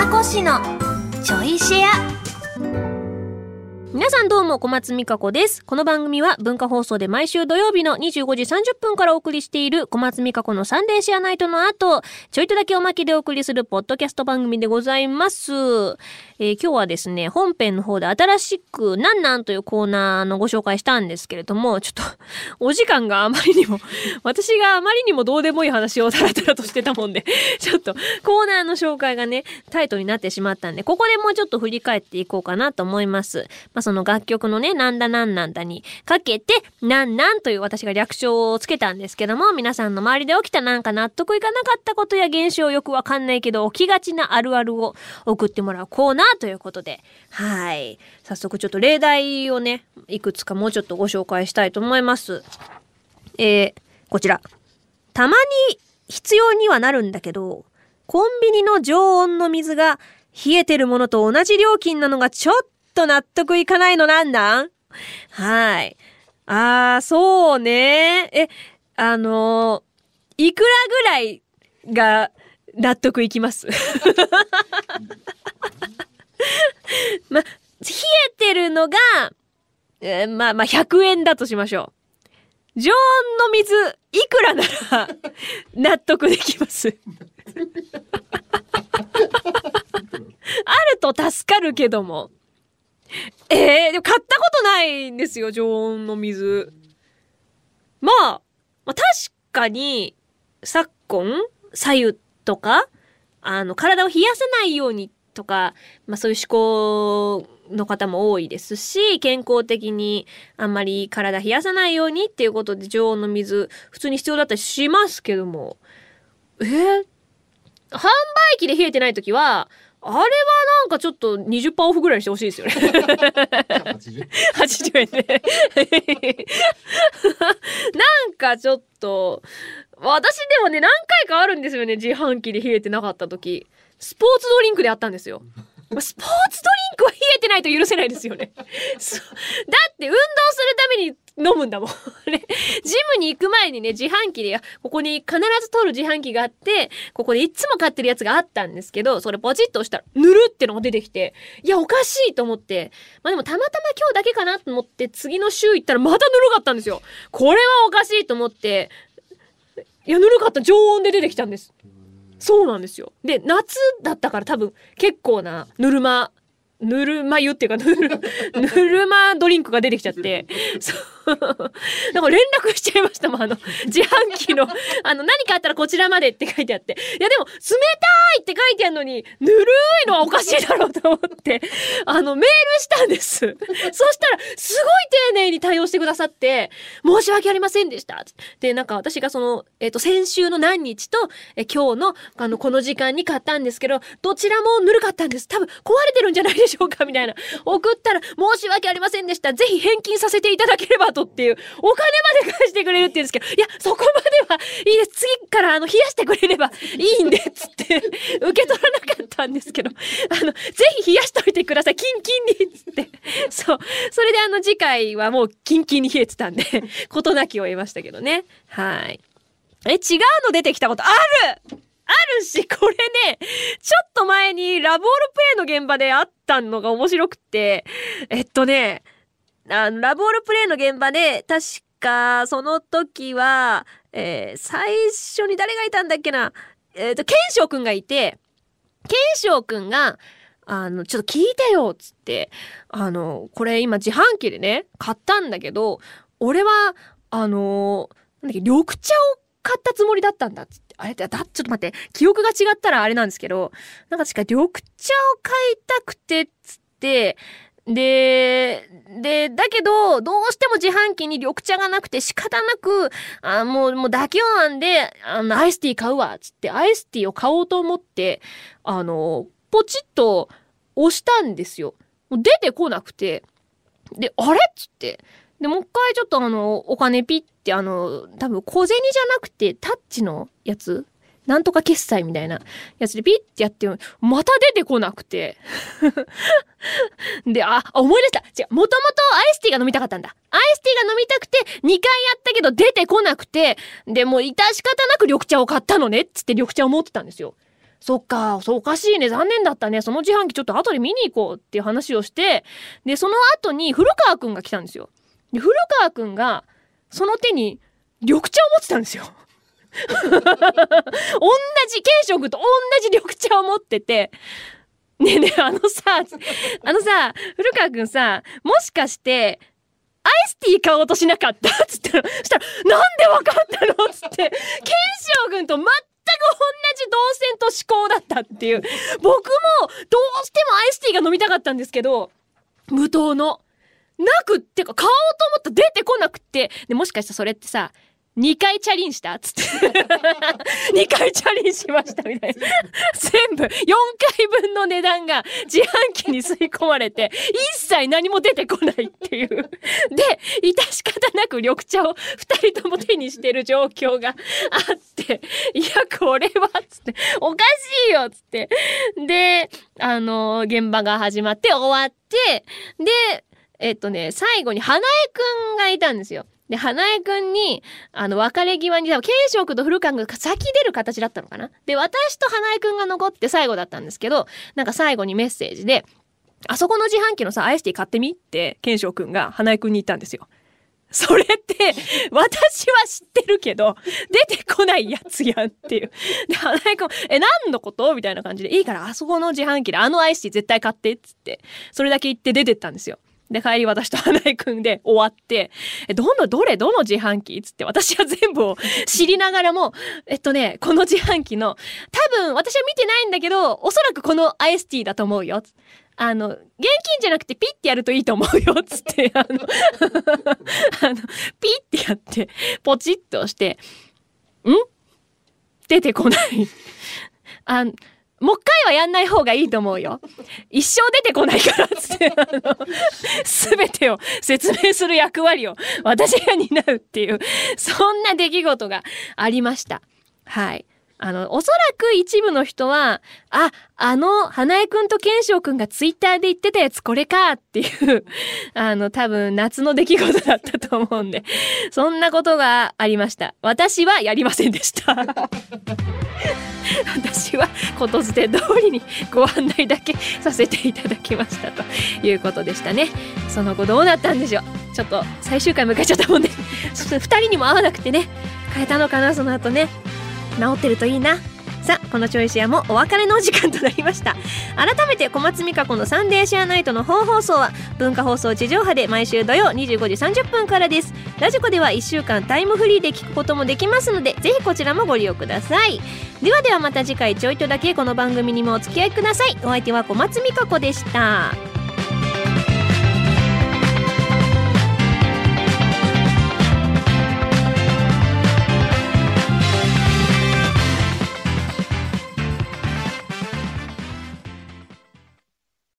宮古市のちょいシェア。皆さんどうも小松美香子です。この番組は文化放送で毎週土曜日の25時30分からお送りしている小松美香子のサンデーシアナイトの後、ちょいとだけおまけでお送りするポッドキャスト番組でございます。えー今日はですね、本編の方で新しくなんなんというコーナーのご紹介したんですけれども、ちょっと お時間があまりにも、私があまりにもどうでもいい話をダラダラとしてたもんで、ちょっとコーナーの紹介がね、タイトになってしまったんで、ここでもうちょっと振り返っていこうかなと思います。ま、その楽曲のね、なんだなんなんだにかけて、なんなんという私が略称をつけたんですけども、皆さんの周りで起きたなんか納得いかなかったことや現象よくわかんないけど起きがちなあるあるを送ってもらうコーナーということで、はい。早速ちょっと例題をね、いくつかもうちょっとご紹介したいと思います。えー、こちら。たまに必要にはなるんだけど、コンビニの常温の水が冷えてるものと同じ料金なのがちょっと納得いかないのなんなん？はい。あー、そうね。え、あのーいくらぐらいが納得いきます？ま、冷えてるのが、えーまあまあ100円だとしましょう。常温の水、いくらなら納得できます あると助かるけども。えー、でも買ったことないんですよ、常温の水。まあ、まあ、確かに、昨今、左右とか、あの、体を冷やさないようにとか、まあそういう思考の方も多いですし、健康的にあんまり体冷やさないようにっていうことで常温の水、普通に必要だったりしますけども、えー販売機で冷えてないときは、あれはなんかちょっと20%オフぐらいにしてほしいですよね。80 80円で。なんかちょっと、私でもね、何回かあるんですよね、自販機で冷えてなかった時。スポーツドリンクであったんですよ。スポーツドリンクは冷えてないと許せないですよね。そうだって運動するために飲むんだもん。ね、ジムに行く前にね、自販機で、ここに必ず取る自販機があって、ここでいつも買ってるやつがあったんですけど、それポチッと押したら、ぬるってのが出てきて、いや、おかしいと思って、まあでもたまたま今日だけかなと思って、次の週行ったらまたぬるかったんですよ。これはおかしいと思って、いや、ぬるかった。常温で出てきたんです。そうなんですよ。で、夏だったから多分結構なぬるま、ぬるま湯っていうか、ぬる、ぬるまドリンクが出てきちゃって、そう。なんか連絡しちゃいましたもん、あの、自販機の、あの、何かあったらこちらまでって書いてあって。いや、でも、冷たいって書いてあるのに、ぬるいのはおかしいだろうと思って、あの、メールしたんです。そしたら、すごい丁寧に対応してくださって、申し訳ありませんでした。で、なんか私がその、えっ、と、先週の何日と、え今日の、あの、この時間に買ったんですけど、どちらもぬるかったんです。多分、壊れてるんじゃないでしょうかみたいな。送ったら、申し訳ありませんでした。ぜひ返金させていただければとっていう、お金まで返してくれるって言うんですけど、いや、そこまではいいです。次から、あの、冷やしてくれればいいんで、つって、受け取らなかったんですけど、あの、ぜひ冷やしといてください。キンキンに、つって。そう。それであの、次回はもうキンキンに冷えてたんで、事なきを得ましたけどね。はい。え、違うの出てきたことあるあるし、これね、ちょっと前にラブオールプレイの現場であったのが面白くって、えっとね、あの、ラブオールプレイの現場で、確か、その時は、えー最初に誰がいたんだっけな、えっ、と、ケンショウくんがいて、ケンショウくんが、あの、ちょっと聞いてよ、つって、あの、これ今自販機でね、買ったんだけど、俺は、あの、なんだっけ、緑茶を買ったつもりだったんだっ、つって。あれだ、ちょっと待って、記憶が違ったらあれなんですけど、なんか確か緑茶を買いたくて、つって、で、で、だけど、どうしても自販機に緑茶がなくて仕方なく、あもう、もう妥協案で、あの、アイスティー買うわ、つって、アイスティーを買おうと思って、あの、ポチッと押したんですよ。出てこなくて、で、あれっつって。で、もう一回ちょっとあの、お金ピッて、あの、多分小銭じゃなくて、タッチのやつなんとか決済みたいなやつでピッてやって、また出てこなくて。で、あ、あ思い出した。違う、もともとアイスティーが飲みたかったんだ。アイスティーが飲みたくて、2回やったけど出てこなくて、で、もう致し方なく緑茶を買ったのねっつって緑茶を持ってたんですよ。そっか、そうおかしいね、残念だったね、その自販機ちょっと後で見に行こうっていう話をして、で、その後に古川くんが来たんですよ。で、古川くんが、その手に緑茶を持ってたんですよ。同じ、ケンショウ君と同じ緑茶を持ってて、ねえねえ、あのさ、あのさ、古川くんさ、もしかして、アイスティー買おうとしなかった？つったら、そしたら、なんでわかったの？つって、ケンショウ君と全く同じ思考だったっていう。僕も、どうしてもアイスティーが飲みたかったんですけど、無糖の。なくってか、買おうと思ったら出てこなくって。で、もしかしたらそれってさ、2回チャリンしたつって。2回チャリンしましたみたいな。全部、4回分の値段が自販機に吸い込まれて、一切何も出てこないっていう。で、致し方なく緑茶を2人とも手にしてる状況があって、いや、これは、つって、おかしいよつって。で、あの、現場が始まって終わって、で、えっとね、最後に花江くんがいたんですよ。で、花江くんに、あの、別れ際に、多分、慶祥くんと古川くんが先出る形だったのかな？で、私と花江くんが残って最後だったんですけど、なんか最後にメッセージで、あそこの自販機のさ、アイスティー買ってみ？って、健翔くんが花江くんに言ったんですよ。それって、私は知ってるけど、出てこないやつやんっていう。で、花江くん、え、何のこと？みたいな感じで、いいから、あそこの自販機であのアイスティー絶対買って、っつって、それだけ言って出てったんですよ。で、帰り私と花江くんで終わって、え、どの、どれ、どの自販機つって、私は全部を 知りながらも、えっとね、この自販機の、多分、私は見てないんだけど、おそらくこのアイスティーだと思うよ。あの、現金じゃなくてピッてやるといいと思うよ、つって、あの、あの、ピッてやって、ポチッと押して、ん？出てこない。あもう一回はやんない方がいいと思うよ。一生出てこないから、つって、あの、すべてを説明する役割を私が担うっていう、そんな出来事がありました。はい。あの、おそらく一部の人は、あ、あの、花江くんと健翔くんがツイッターで言ってたやつこれかっていう、あの、多分夏の出来事だったと思うんで、そんなことがありました。私はやりませんでした。私はことづて通りにご案内だけさせていただきましたということでしたね。その後どうなったんでしょう。ちょっと最終回迎えちゃったもんで、ちょっと二人にも会わなくてね、変えたのかな、その後ね。治ってるといいな。さあこのチョイシェアもお別れのお時間となりました。改めて小松美香子のサンデーシェアナイトの本放送は文化放送地上波で毎週土曜25時30分からです。ラジコでは1週間タイムフリーで聞くこともできますのでぜひこちらもご利用ください。ではではまた次回ちょいとだけこの番組にもお付き合いください。お相手は小松美香子でした。